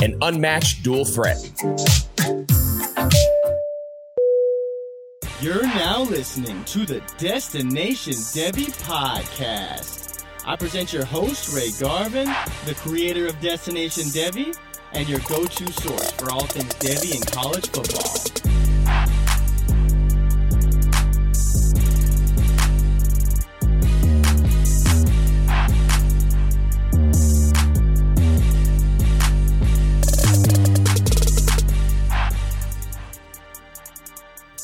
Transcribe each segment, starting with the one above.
an unmatched dual threat. You're now listening to the Destination Devy podcast. I present your host, Ray Garvin, the creator of Destination Devy, and your go to source for all things Devy and college football.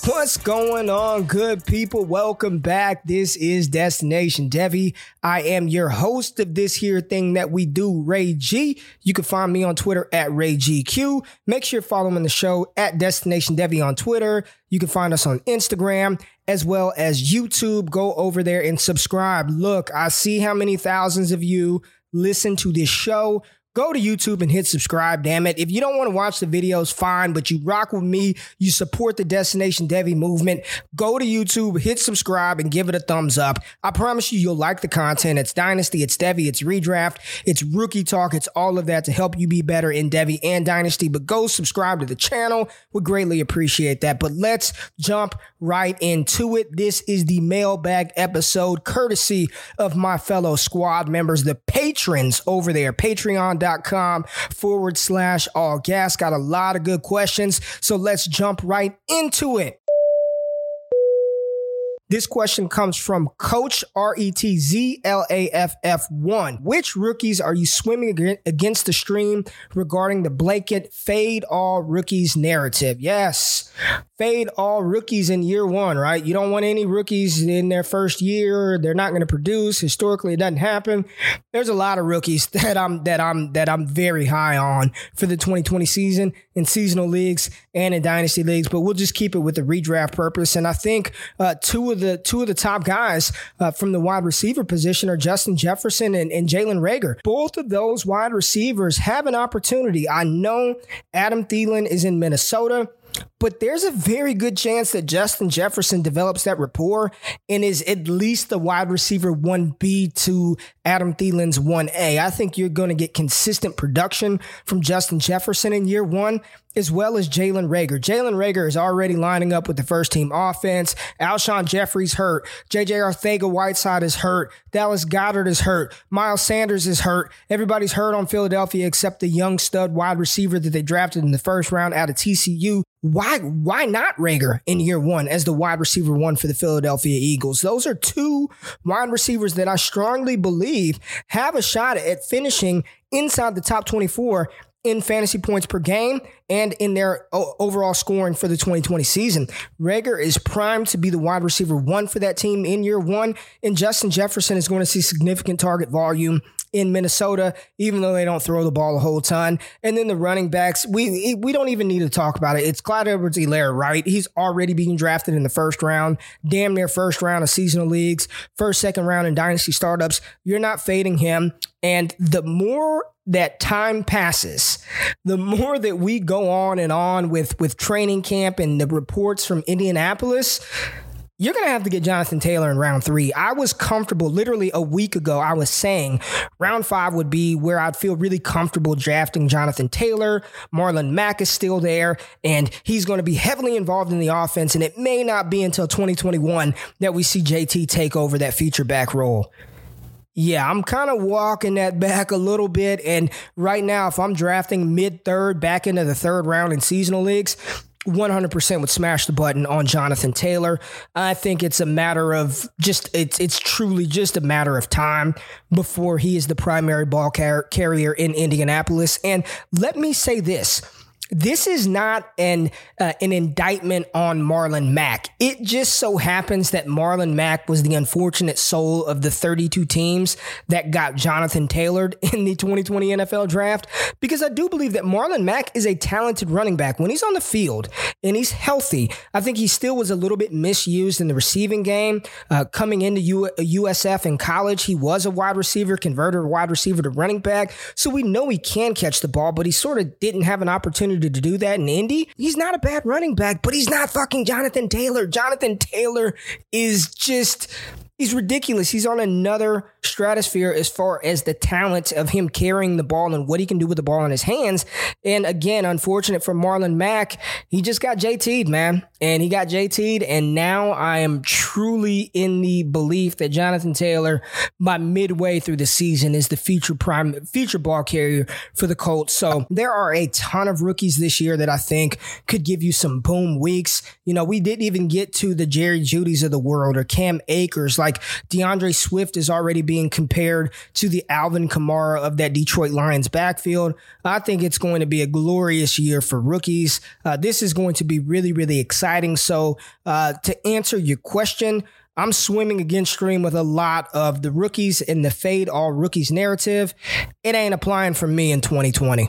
What's going on, good people? Welcome back. This is Destination Devy. I am your host of this here thing that we do, Ray G. You can find me on Twitter at RayGQ. Make sure you're following the show at Destination Devy on Twitter. You can find us on Instagram as well as YouTube. Go over there and subscribe. Look, I see how many thousands of you listen to this show go to YouTube and hit subscribe, damn it. If you don't want to watch the videos, fine, but you rock with me, you support the Destination Devy movement, go to YouTube, hit subscribe, and give it a thumbs up. I promise you, you'll like the content. It's Dynasty, it's Devy, it's Redraft, it's Rookie Talk, it's all of that to help you be better in Devy and Dynasty. But go subscribe to the channel. We greatly appreciate that. But let's jump right into it. This is the mailbag episode, courtesy of my fellow squad members, the patrons over there, Patreon com forward slash all gas. Got a lot of good questions. So let's jump right into it. This question comes from Coach R E T Z L A F F 1. Which rookies are you swimming against the stream regarding the blanket fade all rookies narrative? Yes, fade all rookies in year one, right? You don't want any rookies in their first year. They're not going to produce. Historically, it doesn't happen. There's a lot of rookies that I'm that I'm that I'm very high on for the 2020 season in seasonal leagues and in dynasty leagues, but we'll just keep it with the redraft purpose. And I think uh, two of the two of the top guys uh, from the wide receiver position are Justin Jefferson and, and Jalen Reagor. Both of those wide receivers have an opportunity. I know Adam Thielen is in Minnesota. But there's a very good chance that Justin Jefferson develops that rapport and is at least the wide receiver 1B to Adam Thielen's 1A. I think you're going to get consistent production from Justin Jefferson in year one as well as Jalen Reagor. Jalen Reagor is already lining up with the first team offense. Alshon Jeffery's hurt. JJ Arcega-Whiteside is hurt. Dallas Goedert is hurt. Miles Sanders is hurt. Everybody's hurt on Philadelphia except the young stud wide receiver that they drafted in the first round out of TCU. Why, why not Reagor in year one as the wide receiver one for the Philadelphia Eagles? Those are two wide receivers that I strongly believe have a shot at finishing inside the top 24 in fantasy points per game and in their overall scoring for the 2020 season. Reagor is primed to be the wide receiver one for that team in year one, and Justin Jefferson is going to see significant target volume in Minnesota, even though they don't throw the ball a whole ton. And then the running backs, we we don't even need to talk about it. It's Clyde Edwards Helaire, right? He's already being drafted in the first round, damn near first round of seasonal leagues, first, second round in dynasty startups. You're not fading him. And the more that time passes, the more that we go on and on with, with training camp and the reports from Indianapolis, you're going to have to get Jonathan Taylor in round three. I was comfortable literally a week ago. I was saying round five would be where I'd feel really comfortable drafting Jonathan Taylor. Marlon Mack is still there, and he's going to be heavily involved in the offense. And it may not be until 2021 that we see JT take over that feature back role. Yeah, I'm kind of walking that back a little bit. And right now, if I'm drafting mid third back into the third round in seasonal leagues, 100% would smash the button on Jonathan Taylor. I think it's a matter of just it's it's truly just a matter of time before he is the primary ball car- carrier in Indianapolis. And let me say this, this is not an uh, an indictment on Marlon Mack. It just so happens that Marlon Mack was the unfortunate soul of the 32 teams that got Jonathan Taylor in the 2020 NFL draft because I do believe that Marlon Mack is a talented running back when he's on the field and he's healthy. I think he still was a little bit misused in the receiving game. Uh, coming into U- USF in college, he was a wide receiver, converted wide receiver to running back. So we know he can catch the ball, but he sort of didn't have an opportunity to do that in Indy. He's not a bad running back, but he's not fucking Jonathan Taylor. Jonathan Taylor is just He's ridiculous. He's on another stratosphere as far as the talent of him carrying the ball and what he can do with the ball in his hands. And again, unfortunate for Marlon Mack, he just got JT'd, man. And he got JT'd. And now I am truly in the belief that Jonathan Taylor, by midway through the season, is the future prime, future ball carrier for the Colts. So there are a ton of rookies this year that I think could give you some boom weeks. You know, we didn't even get to the Jerry Jeudy's of the world or Cam Akers. Like D'Andre Swift is already being compared to the Alvin Kamara of that Detroit Lions backfield. I think it's going to be a glorious year for rookies. Uh, this is going to be really, really exciting. So, uh, to answer your question, I'm swimming against stream with a lot of the rookies in the fade all rookies narrative. It ain't applying for me in 2020.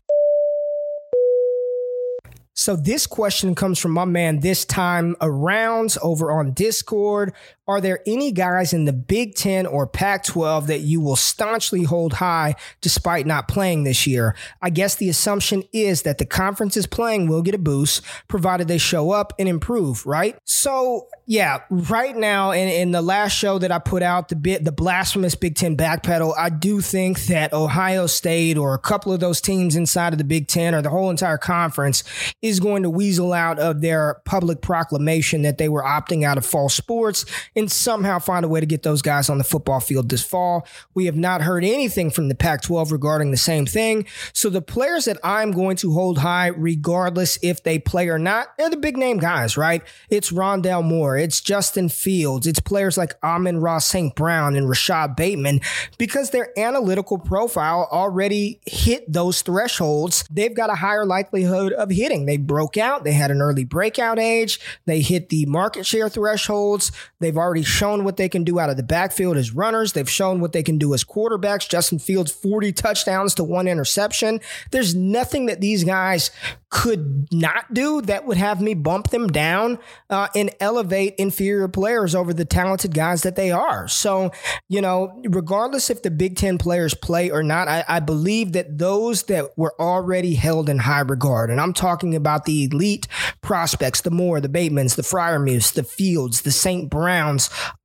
So this question comes from my man this time around over on Discord. Are there any guys in the Big Ten or Pac 12 that you will staunchly hold high despite not playing this year? I guess the assumption is that the conferences playing will get a boost provided they show up and improve, right? So, yeah, right now in, in the last show that I put out, the bit the blasphemous Big Ten backpedal, I do think that Ohio State or a couple of those teams inside of the Big Ten or the whole entire conference is going to weasel out of their public proclamation that they were opting out of fall sports and somehow find a way to get those guys on the football field this fall. We have not heard anything from the Pac 12 regarding the same thing. So the players that I'm going to hold high, regardless if they play or not, they're the big name guys, right? It's Rondale Moore, it's Justin Fields, it's players like Amon-Ra St. Brown and Rashad Bateman because their analytical profile already hit those thresholds. They've got a higher likelihood of hitting. They broke out, they had an early breakout age, they hit the market share thresholds, they've already shown what they can do out of the backfield as runners. They've shown what they can do as quarterbacks. Justin Fields, 40 touchdowns to one interception. There's nothing that these guys could not do that would have me bump them down uh, and elevate inferior players over the talented guys that they are. So, you know, regardless if the Big Ten players play or not, I, I believe that those that were already held in high regard, and I'm talking about the elite prospects, the Moore, the Batemans, the Freiermuths, the Fields, the St.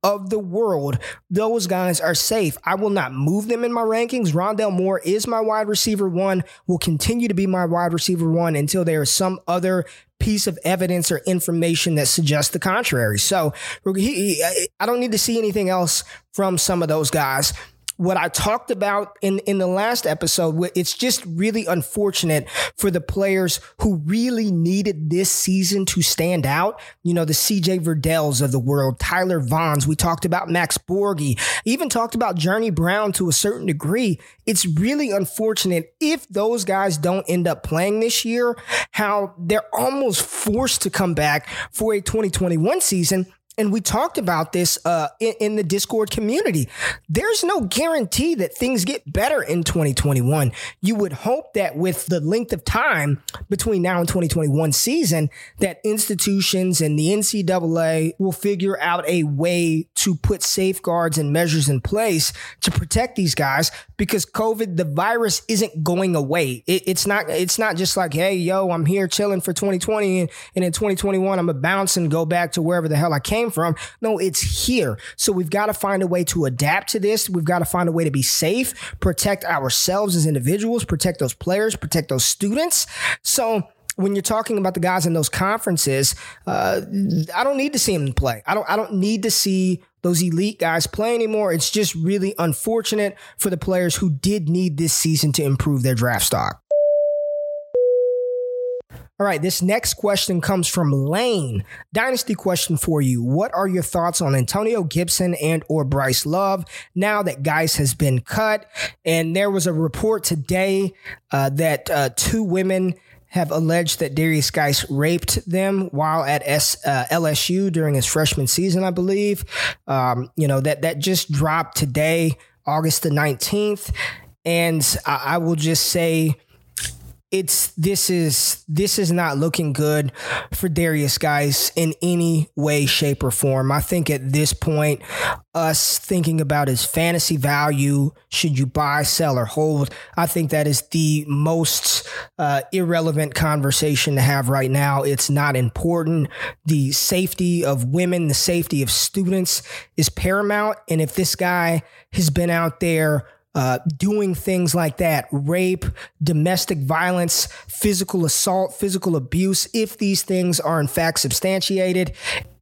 Of the world, those guys are safe. I will not move them in my rankings. Rondale Moore is my wide receiver one, will continue to be my wide receiver one until until there is some other piece of evidence or information that suggests the contrary. So he, he, I don't need to see anything else from some of those guys what I talked about in, in the last episode, it's just really unfortunate for the players who really needed this season to stand out. You know, the CJ Verdells of the world, Tyler Vaughns. We talked about Max Borghi, even talked about Journey Brown to a certain degree. It's really unfortunate if those guys don't end up playing this year, how they're almost forced to come back for a 2021 season and we talked about this uh, in, in, the Discord community. There's no guarantee that things get better in 2021. You would hope that with the length of time between now and 2021 season, that institutions and the NCAA will figure out a way to put safeguards and measures in place to protect these guys because COVID, the virus isn't going away. It, it's not. It's not just like, hey, yo, I'm here chilling for 2020, and, and in 2021 I'm gonna bounce and go back to wherever the hell I came from. No, it's here. So we've got to find a way to adapt to this. We've got to find a way to be safe, protect ourselves as individuals, protect those players, protect those students. So when you're talking about the guys in those conferences, uh, I don't need to see them play. I don't. I don't need to see those elite guys play anymore. It's just really unfortunate for the players who did need this season to improve their draft stock. All right, this next question comes from Lane. Dynasty question for you. What are your thoughts on Antonio Gibson and or Bryce Love now that Guice has been cut? And there was a report today uh, that uh, two women have alleged that Derrius Guice raped them while at S, uh, LSU during his freshman season, I believe. Um, you know, that, that just dropped today, August the 19th. And I, I will just say, it's this is this is not looking good for Derrius Guice in any way, shape, or form. I think at this point, us thinking about his fantasy value, should you buy, sell, or hold? I think that is the most uh, irrelevant conversation to have right now. It's not important. The safety of women, the safety of students is paramount. And if this guy has been out there uh, doing things like that rape, domestic violence, physical assault, physical abuse, if these things are in fact substantiated,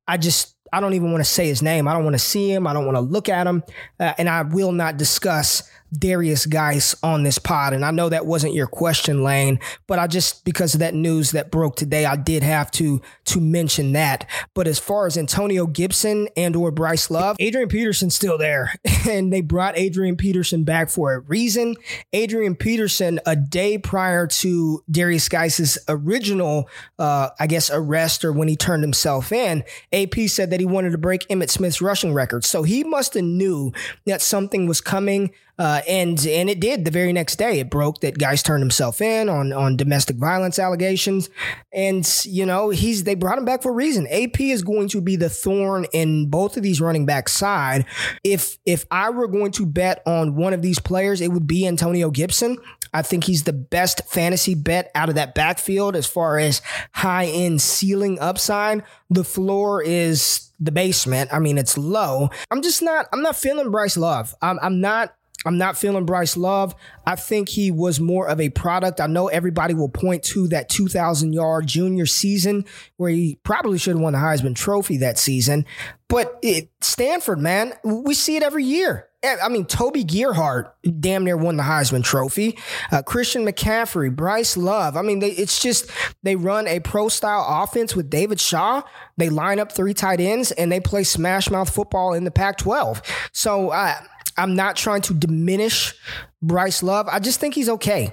I just, I don't even want to say his name. I don't want to see him. I don't want to look at him. Uh, and I will not discuss Derrius Guice on this pod. And I know that wasn't your question, Lane, but I just because of that news that broke today, I did have to to mention that. But as far as Antonio Gibson and or Bryce Love, Adrian Peterson's still there. And they brought Adrian Peterson back for a reason. Adrian Peterson, a day prior to Derrius Guice's original, uh, I guess, arrest or when he turned himself in, AP said that he wanted to break Emmitt Smith's rushing record. So he must have knew that something was coming. Uh, and and it did the very next day. It broke that Guice turned himself in on on domestic violence allegations, and you know he's they brought him back for a reason. AP is going to be the thorn in both of these running back side. If if I were going to bet on one of these players, it would be Antonio Gibson. I think he's the best fantasy bet out of that backfield as far as high end ceiling upside. The floor is the basement. I mean, it's low. I'm just not. I'm not feeling Bryce Love. I'm, I'm not I'm not feeling Bryce Love. I think he was more of a product. I know everybody will point to that 2,000 yard junior season where he probably should have won the Heisman Trophy that season. But it, Stanford, man, we see it every year. I mean, Toby Gerhart damn near won the Heisman Trophy. Uh, Christian McCaffrey, Bryce Love. I mean, they, it's just they run a pro style offense with David Shaw. They line up three tight ends and they play smash mouth football in the Pac 12. So, uh, I'm not trying to diminish Bryce Love. I just think he's okay.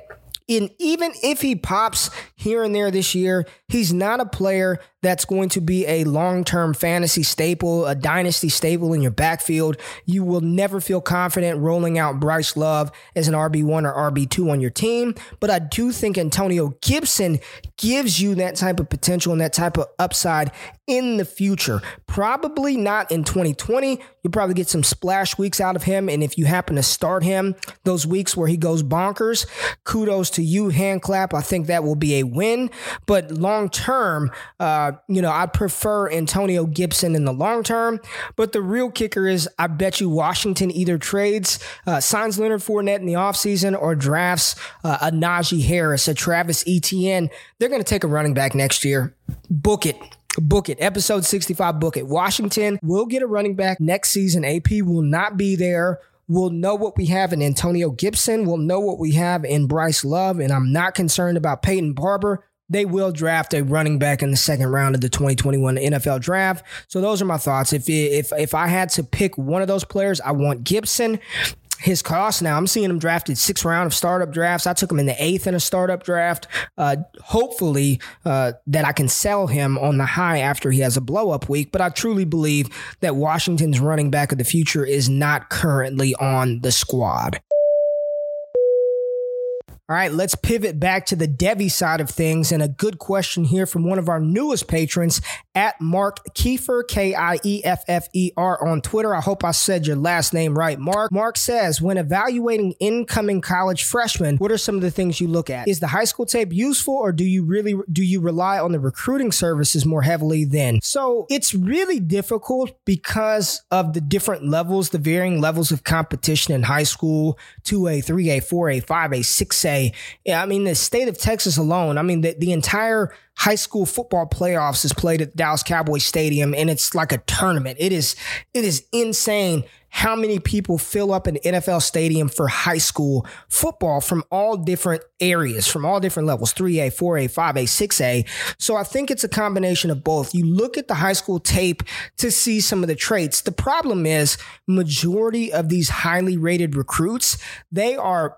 And even if he pops here and there this year, he's not a player that's going to be a long term fantasy staple, a dynasty staple in your backfield. You will never feel confident rolling out Bryce Love as an RB1 or RB2 on your team. But I do think Antonio Gibson gives you that type of potential and that type of upside in the future. Probably not in 2020. You'll probably get some splash weeks out of him. And if you happen to start him those weeks where he goes bonkers, kudos to you, hand clap. I think that will be a win. But long term, uh, you know, I prefer Antonio Gibson in the long term. But the real kicker is I bet you Washington either trades, uh, signs Leonard Fournette in the offseason or drafts uh, a Najee Harris, a Travis Etienne. They're going to take a running back next year. Book it. Book it. Episode 65, book it. Washington will get a running back next season. AP will not be there. We'll know what we have in Antonio Gibson. We'll know what we have in Bryce Love. And I'm not concerned about Peyton Barber they will draft a running back in the second round of the 2021 NFL draft. So those are my thoughts. If if if I had to pick one of those players, I want Gibson. his cost now. I'm seeing him drafted sixth round of startup drafts. I took him in the eighth in a startup draft. Uh, hopefully uh, that I can sell him on the high after he has a blow up week. But I truly believe that Washington's running back of the future is not currently on the squad. All right, let's pivot back to the Devy side of things. And a good question here from one of our newest patrons at Mark Kieffer, K I E F F E R on Twitter. I hope I said your last name right, Mark. Mark says, when evaluating incoming college freshmen, what are some of the things you look at? Is the high school tape useful or do you really, do you rely on the recruiting services more heavily then? So it's really difficult because of the different levels, the varying levels of competition in high school, 2A, 3A, 4A, 5A, 6A yeah, I mean, the state of Texas alone, I mean, the, the entire high school football playoffs is played at Dallas Cowboy Stadium and it's like a tournament. It is, it is insane how many people fill up an NFL stadium for high school football from all different areas, from all different levels 3A, 4A, 5A, 6A. So I think it's a combination of both. You look at the high school tape to see some of the traits. The problem is, majority of these highly rated recruits, they are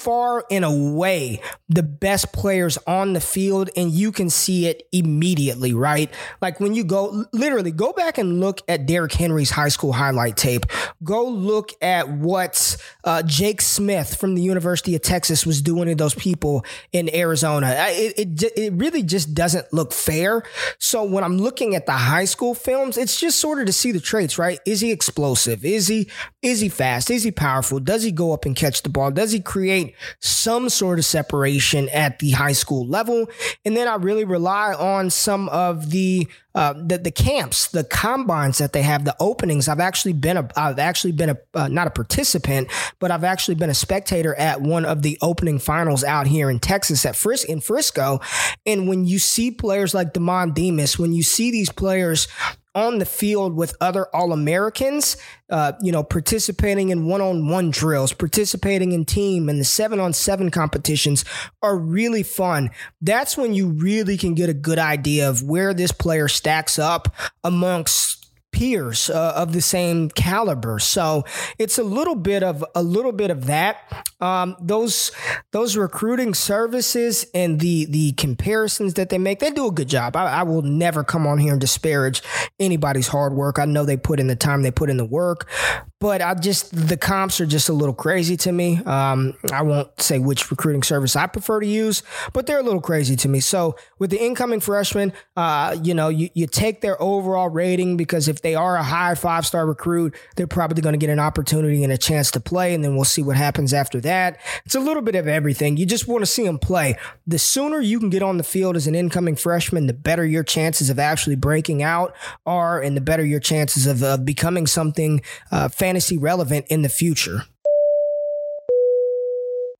far and away the best players on the field and you can see it immediately, right? Like when you go literally go back and look at Derrick Henry's high school highlight tape. Go look at what uh, Jake Smith from the University of Texas was doing to those people in Arizona. It, it, it really just doesn't look fair. So when I'm looking at the high school films, it's just sort of to see the traits, right? Is he explosive? Is he is he fast? Is he powerful? Does he go up and catch the ball? Does he create some sort of separation at the high school level. And then I really rely on some of the uh, the, the camps, the combines that they have, the openings. I've actually been a, I've actually been a, uh, not a participant, but I've actually been a spectator at one of the opening finals out here in Texas at Fris- in Frisco. And when you see players like Demond Demas, when you see these players on the field with other All Americans, uh, you know, participating in one on one drills, participating in team and the seven on seven competitions are really fun. That's when you really can get a good idea of where this player stacks up amongst peers uh, of the same caliber. So it's a little bit of a little bit of that. Um, those those recruiting services and the the comparisons that they make, they do a good job. I, I, will never come on here and disparage anybody's hard work. I know they put in the time, they put in the work, but I just the comps are just a little crazy to me. Um, I won't say which recruiting service I prefer to use, but they're a little crazy to me. So with the incoming freshmen, uh, you know, you, you take their overall rating because if they are a high five star recruit, they're probably going to get an opportunity and a chance to play, and then we'll see what happens after that. It's a little bit of everything. You just want to see them play. The sooner you can get on the field as an incoming freshman, the better your chances of actually breaking out are, and the better your chances of becoming something uh, fantasy relevant in the future.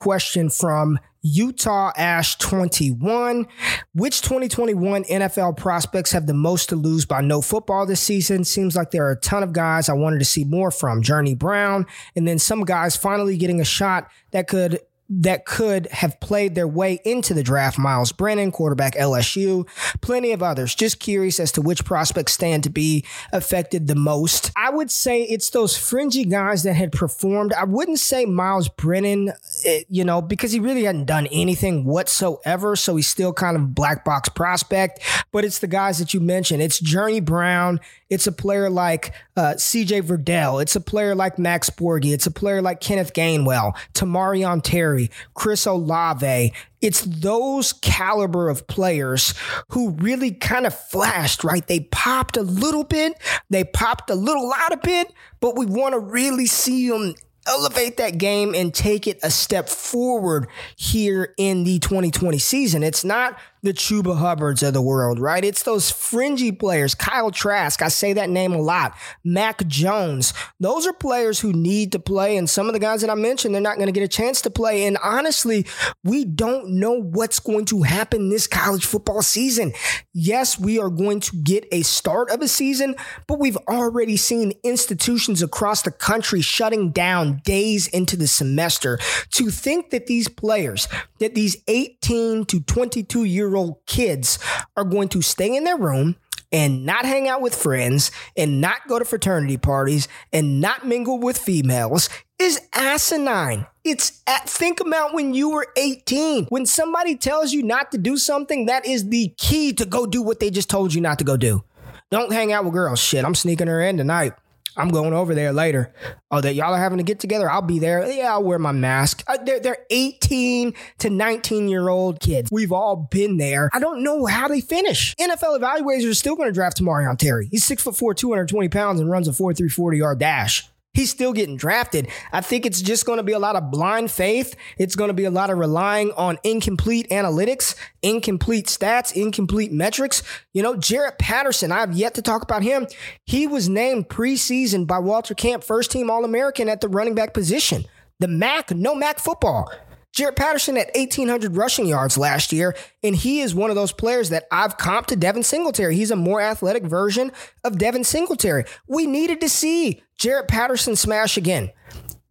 Question from Utah Ash 21. Which 2021 NFL prospects have the most to lose by no football this season? Seems like there are a ton of guys I wanted to see more from. Journey Brown, and then some guys finally getting a shot that could that could have played their way into the draft. Myles Brennan, quarterback LSU, plenty of others. Just curious as to which prospects stand to be affected the most. I would say it's those fringy guys that had performed. I wouldn't say Myles Brennan, eh, you know, because he really hadn't done anything whatsoever. So he's still kind of black box prospect, but it's the guys that you mentioned. It's Journey Brown. It's a player like uh, CJ Verdell. It's a player like Max Borghi. It's a player like Kenneth Gainwell, Tamorrion Terry. Chris Olave. It's those caliber of players who really kind of flashed, right? They popped a little bit, they popped a little lot of bit, but we want to really see them elevate that game and take it a step forward here in the 2020 season. It's not the Chuba Hubbards of the world, right? It's those fringy players. Kyle Trask, I say that name a lot. Mac Jones. Those are players who need to play. And some of the guys that I mentioned, they're not going to get a chance to play. And honestly, we don't know what's going to happen this college football season. Yes, we are going to get a start of a season, but we've already seen institutions across the country shutting down days into the semester. To think that these players, that these 18 to 22 year year old kids are going to stay in their room and not hang out with friends and not go to fraternity parties and not mingle with females is asinine. It's at, think about when you were 18. When somebody tells you not to do something, that is the key to go do what they just told you not to go do. Don't hang out with girls. Shit, I'm sneaking her in tonight. I'm going over there later. Oh, that y'all are having to get together. I'll be there. Yeah, I'll wear my mask. Uh, they're, they're 18 to 19 year old kids. We've all been there. I don't know how they finish. NFL evaluators are still going to draft Tamorrion Terry. He's six foot four, 220 pounds, and runs a 4 3 40 yard dash. He's still getting drafted. I think it's just going to be a lot of blind faith. It's going to be a lot of relying on incomplete analytics, incomplete stats, incomplete metrics. You know, Jaret Patterson, I have yet to talk about him. He was named preseason by Walter Camp first team All American at the running back position. The MAC, no MAC football. Jaret Patterson at 1,800 rushing yards last year, and he is one of those players that I've comped to Devin Singletary. He's a more athletic version of Devin Singletary. We needed to see Jaret Patterson smash again.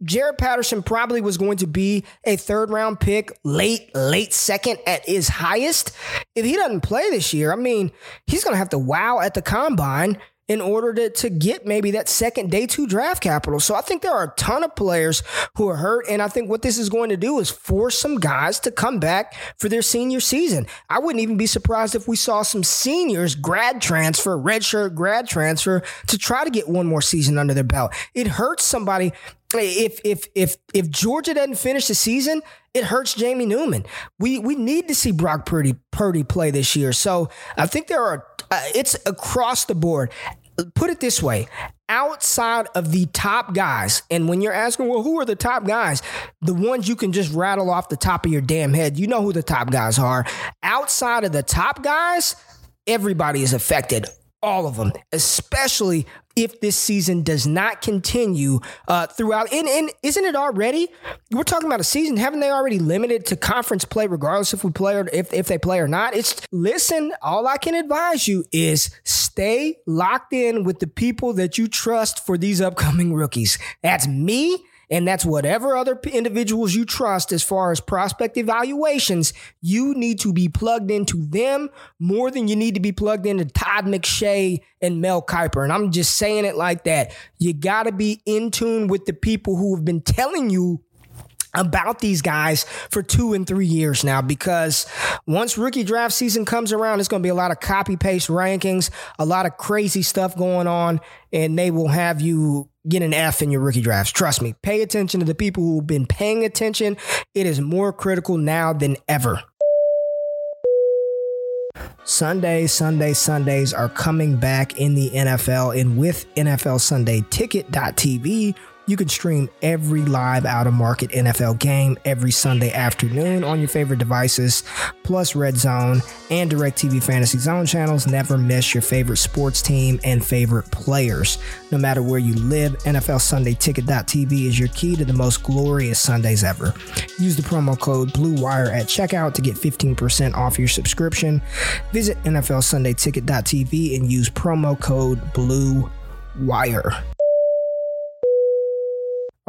Jaret Patterson probably was going to be a third round pick, late, late second at his highest. If he doesn't play this year, I mean, he's going to have to wow at the combine in order to, to get maybe that second day two draft capital. So I think there are a ton of players who are hurt. And I think what this is going to do is force some guys to come back for their senior season. I wouldn't even be surprised if we saw some seniors grad transfer, redshirt grad transfer to try to get one more season under their belt. It hurts somebody if if if if Georgia doesn't finish the season, it hurts Jamie Newman. We we need to see Brock Purdy Purdy play this year. So I think there are uh, it's across the board put it this way outside of the top guys, and when you're asking, well, who are the top guys? The ones you can just rattle off the top of your damn head, you know who the top guys are. Outside of the top guys, everybody is affected all of them, especially if this season does not continue uh, throughout. And, and isn't it already? We're talking about a season. Haven't they already limited to conference play, regardless if we play or if, if they play or not? It's listen, all I can advise you is stay locked in with the people that you trust for these upcoming rookies. That's me and that's whatever other individuals you trust as far as prospect evaluations, you need to be plugged into them more than you need to be plugged into Todd McShay and Mel Kiper. And I'm just saying it like that. You got to be in tune with the people who have been telling you about these guys for two and three years now because once rookie draft season comes around, it's going to be a lot of copy paste rankings, a lot of crazy stuff going on, and they will have you get an F in your rookie drafts. Trust me, pay attention to the people who've been paying attention. It is more critical now than ever. Sundays, Sundays, Sundays are coming back in the NFL, and with NFL Sunday Ticket.tv, you can stream every live out of market NFL game every Sunday afternoon on your favorite devices, plus Red Zone and DirecTV Fantasy Zone channels. Never miss your favorite sports team and favorite players. No matter where you live, NFL Sunday Ticket.tv is your key to the most glorious Sundays ever. Use the promo code BLUEWIRE at checkout to get 15% off your subscription. Visit NFL Sunday Ticket.tv and use promo code BLUEWIRE.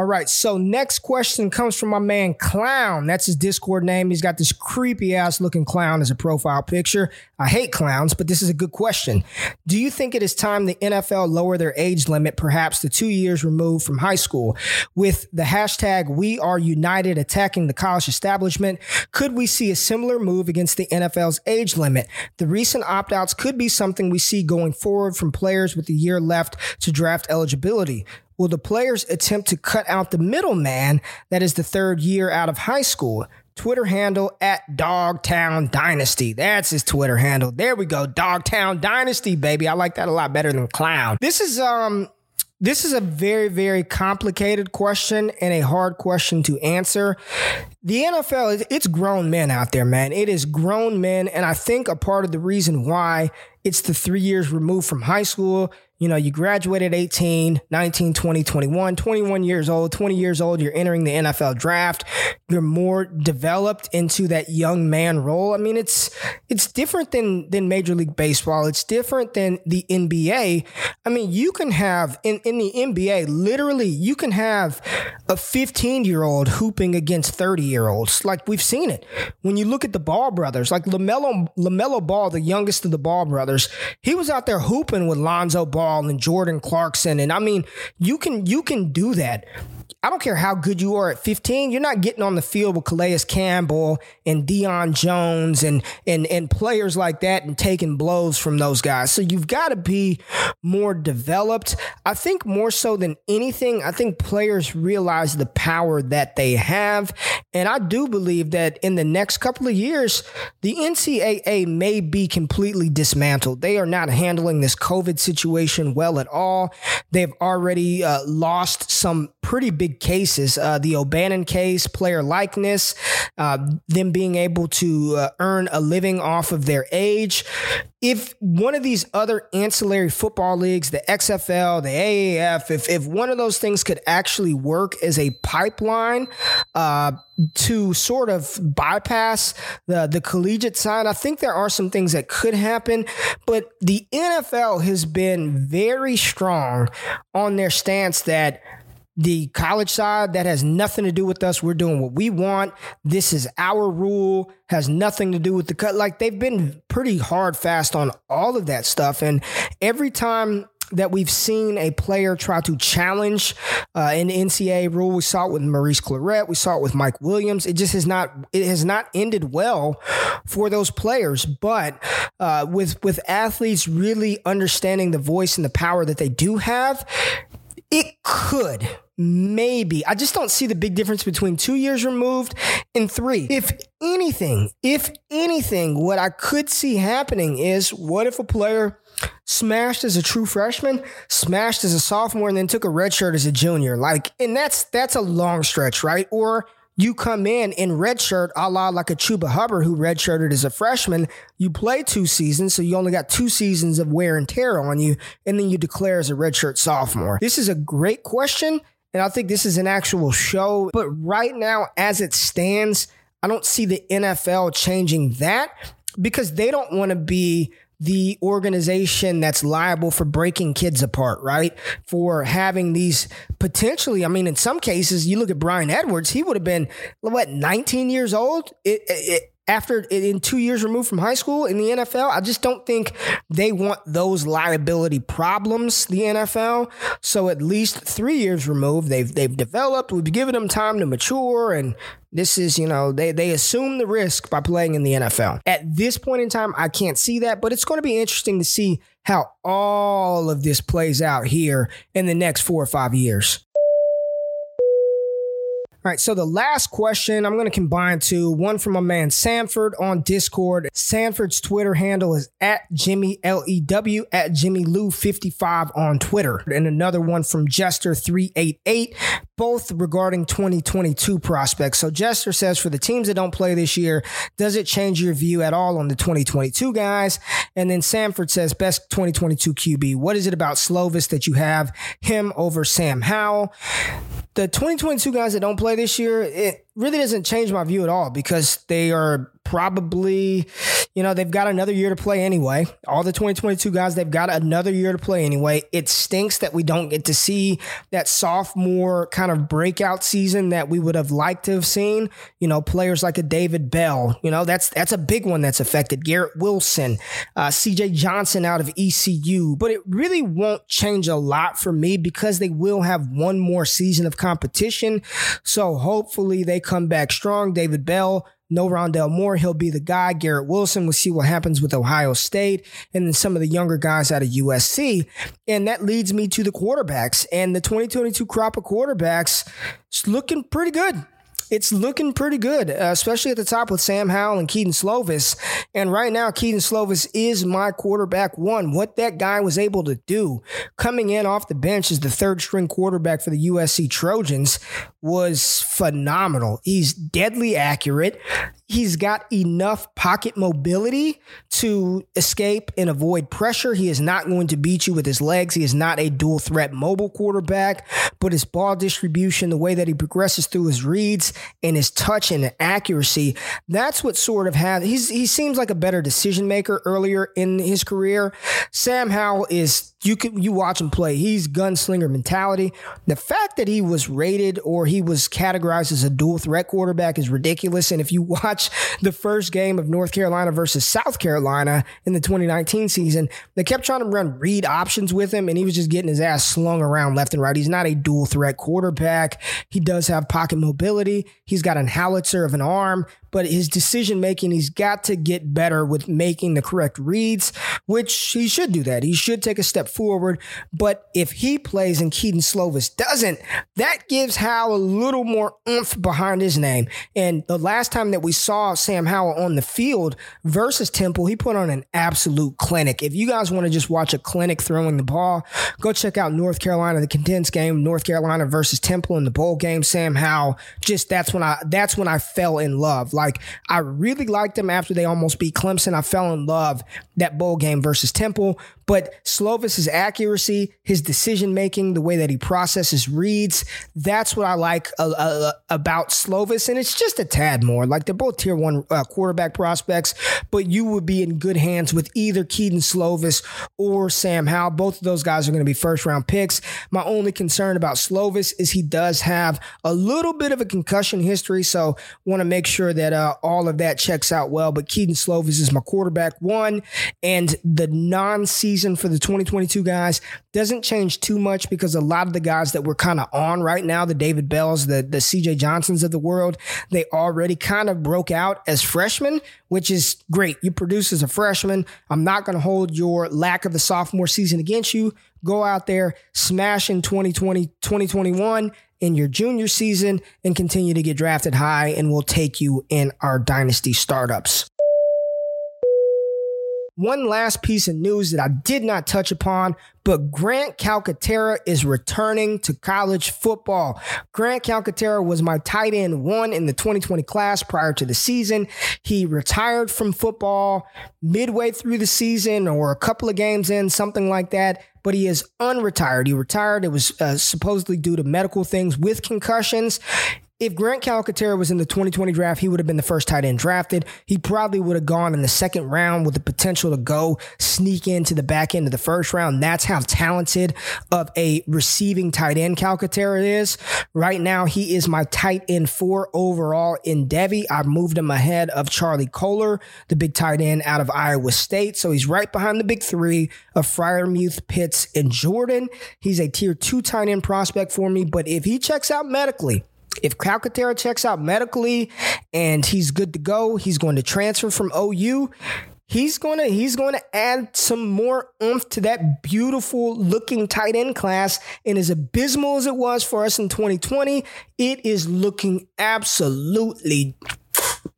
All right, so next question comes from my man Clown. That's his Discord name. He's got this creepy ass looking clown as a profile picture. I hate clowns, but this is a good question. Do you think it is time the NFL lower their age limit, perhaps to two years removed from high school? With the hashtag We Are United attacking the college establishment, could we see a similar move against the NFL's age limit? The recent opt outs could be something we see going forward from players with a year left to draft eligibility. Will the players attempt to cut out the middleman that is the third year out of high school? Twitter handle at Dogtown Dynasty. That's his Twitter handle. There we go. Dogtown Dynasty, baby. I like that a lot better than clown. This is um this is a very, very complicated question and a hard question to answer. The NFL, it's grown men out there, man. It is grown men. And I think a part of the reason why it's the three years removed from high school you know, you graduated 18, 19, 20, 21, 21 years old, 20 years old, you're entering the NFL draft. You're more developed into that young man role. I mean, it's it's different than than Major League Baseball. It's different than the NBA. I mean, you can have in, in the NBA, literally, you can have a 15 year old hooping against 30 year olds. Like we've seen it. When you look at the Ball brothers, like LaMelo, LaMelo Ball, the youngest of the Ball brothers, he was out there hooping with Lonzo Ball and Jordan Clarkson. And I mean, you can you can do that. I don't care how good you are at 15, you're not getting on the field with Calais Campbell and Deion Jones and and and players like that and taking blows from those guys. So you've got to be more developed. I think more so than anything, I think players realize the power that they have. And I do believe that in the next couple of years, the NCAA may be completely dismantled. They are not handling this COVID situation well at all. They've already uh, lost some pretty big cases. Uh, the O'Bannon case, player likeness, uh, them being able to uh, earn a living off of their age. If one of these other ancillary football leagues, the XFL, the AAF, if, if one of those things could actually work as a pipeline uh, to sort of bypass the, the collegiate side, I think there are some things that could happen. But the NFL has been very strong on their stance that the college side that has nothing to do with us we're doing what we want this is our rule has nothing to do with the cut like they've been pretty hard fast on all of that stuff and every time that we've seen a player try to challenge uh, an NCAA rule. We saw it with Maurice Clarett. We saw it with Mike Williams. It just has not it has not ended well for those players. But uh, with with athletes really understanding the voice and the power that they do have, it could maybe. I just don't see the big difference between two years removed and three. If anything, if anything, what I could see happening is what if a player smashed as a true freshman, smashed as a sophomore, and then took a red shirt as a junior? Like, and that's that's a long stretch, right? Or you come in in redshirt, a la like a Chuba Hubbard who redshirted as a freshman. You play two seasons, so you only got two seasons of wear and tear on you, and then you declare as a redshirt sophomore. This is a great question, and I think this is an actual show. But right now, as it stands, I don't see the NFL changing that because they don't want to be the organization that's liable for breaking kids apart, right? For having these potentially, I mean, in some cases, you look at Brian Edwards, he would have been, what, 19 years old? It, it, after in two years removed from high school in the NFL. I just don't think they want those liability problems, the NFL. So at least three years removed, they've they've developed. We've given them time to mature and this is, you know, they, they assume the risk by playing in the NFL. At this point in time, I can't see that, but it's going to be interesting to see how all of this plays out here in the next four or five years. All right, so the last question I'm going to combine two. One from my man Sanford on Discord. Sanford's Twitter handle is at Jimmy L E W at Jimmy Lou 55 on Twitter, and another one from Jester 388, both regarding 2022 prospects. So Jester says for the teams that don't play this year, does it change your view at all on the 2022 guys? And then Sanford says best 2022 QB. What is it about Slovis that you have him over Sam Howell? The 2022 guys that don't play this year, it really doesn't change my view at all because they are probably, you know, they've got another year to play anyway. All the 2022 guys, they've got another year to play anyway. It stinks that we don't get to see that sophomore kind of breakout season that we would have liked to have seen. You know, players like a David Bell, you know, that's that's a big one that's affected. Garrett Wilson, uh, CJ Johnson out of ECU, but it really won't change a lot for me because they will have one more season of competition. So hopefully they come back strong. David Bell, no Rondale Moore, he'll be the guy. Garrett Wilson, we'll see what happens with Ohio State and then some of the younger guys out of USC. And that leads me to the quarterbacks. And the 2022 crop of quarterbacks is looking pretty good it's looking pretty good, uh, especially at the top with Sam Howell and Kedon Slovis. And right now, Kedon Slovis is my quarterback one. What that guy was able to do coming in off the bench as the third string quarterback for the USC Trojans was phenomenal. He's deadly accurate. He's got enough pocket mobility to escape and avoid pressure. He is not going to beat you with his legs. He is not a dual threat mobile quarterback, but his ball distribution, the way that he progresses through his reads and his touch and accuracy, that's what sort of has, he seems like a better decision maker earlier in his career. Sam Howell is you can you watch him play. He's gunslinger mentality. The fact that he was rated or he was categorized as a dual threat quarterback is ridiculous. And if you watch the first game of North Carolina versus South Carolina in the 2019 season, they kept trying to run read options with him, and he was just getting his ass slung around left and right. He's not a dual threat quarterback. He does have pocket mobility. He's got an howitzer of an arm, but his decision making, he's got to get better with making the correct reads, which he should do that. He should take a step forward. But if he plays and Kedon Slovis doesn't, that gives Howell a little more oomph behind his name. And the last time that we saw Sam Howell on the field versus Temple, he put on an absolute clinic. If you guys want to just watch a clinic throwing the ball, go check out North Carolina, the condensed game, North Carolina versus Temple in the bowl game. Sam Howell, just that's when I that's when I fell in love. Like I really liked them after they almost beat Clemson. I fell in love that bowl game versus Temple. But Slovis's accuracy, his decision making, the way that he processes reads, that's what I like uh, uh, about Slovis. And it's just a tad more. Like they're both tier one uh, quarterback prospects, but you would be in good hands with either Kedon Slovis or Sam Howell. Both of those guys are going to be first round picks. My only concern about Slovis is he does have a little bit of a concussion history. So want to make sure that uh, all of that checks out well. But Kedon Slovis is my quarterback one. And the non season season for the 2022 guys doesn't change too much because a lot of the guys that we're kind of on right now, the David Bells, the, the CJ Johnsons of the world, they already kind of broke out as freshmen, which is great. You produce as a freshman. I'm not going to hold your lack of the sophomore season against you. Go out there, smash in 2020, 2021 in your junior season and continue to get drafted high and we'll take you in our dynasty startups. One last piece of news that I did not touch upon, but Grant Calcaterra is returning to college football. Grant Calcaterra was my tight end one in the 2020 class prior to the season. He retired from football midway through the season or a couple of games in, something like that but he is unretired. He retired. It was uh, supposedly due to medical things with concussions if Grant Calcaterra was in the 2020 draft, he would have been the first tight end drafted. He probably would have gone in the second round with the potential to go sneak into the back end of the first round. That's how talented of a receiving tight end Calcaterra is. Right now, he is my tight end four overall in Devy. I've moved him ahead of Charlie Kolar, the big tight end out of Iowa State. So he's right behind the big three of Freiermuth, Pitts, and Jordan. He's a tier two tight end prospect for me, but if he checks out medically, if Calcaterra checks out medically and he's good to go, he's going to transfer from OU. He's gonna he's gonna add some more oomph to that beautiful looking tight end class. And as abysmal as it was for us in 2020, it is looking absolutely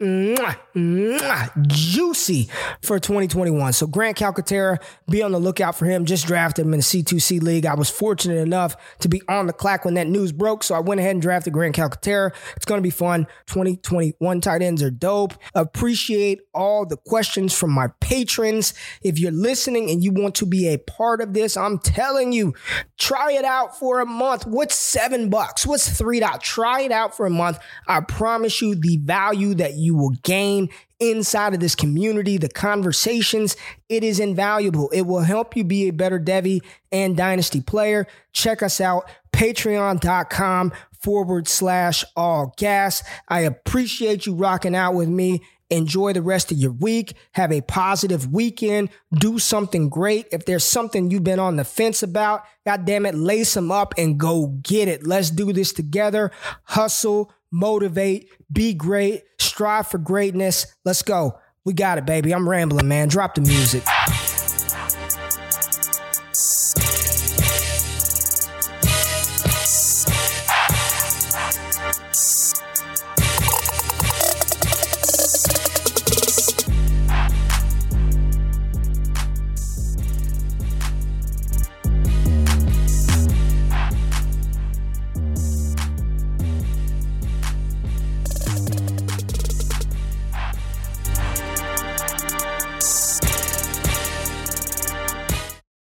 mwah, mwah, juicy for 2021. So Grant Calcaterra, be on the lookout for him. Just drafted him in the C2C league. I was fortunate enough to be on the clock when that news broke. So I went ahead and drafted Grant Calcaterra. It's going to be fun. 2021 tight ends are dope. Appreciate all the questions from my patrons. If you're listening and you want to be a part of this, I'm telling you, try it out for a month. What's seven bucks? What's three dollars? Try it out for a month. I promise you the value that you will gain inside of this community, the conversations, it is invaluable. It will help you be a better Devy and Dynasty player. Check us out, patreon.com forward slash all gas. I appreciate you rocking out with me. Enjoy the rest of your week. Have a positive weekend. Do something great. If there's something you've been on the fence about, God damn it, lace them up and go get it. Let's do this together. Hustle, motivate, be great, strive for greatness. Let's go. We got it, baby. I'm rambling, man. Drop the music.